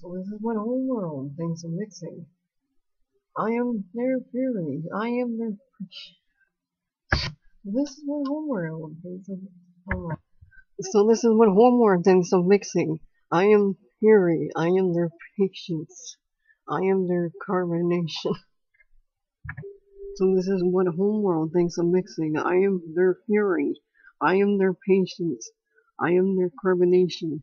So this is what homeworld thinks of mixing. I am their fury. I am their. This is what homeworld thinks of. Homeworld. So this is what homeworld thinks of mixing. I am fury. I am their patience. I am their carbonation. So this is what homeworld thinks of mixing. I am their fury. I am their patience. I am their carbonation.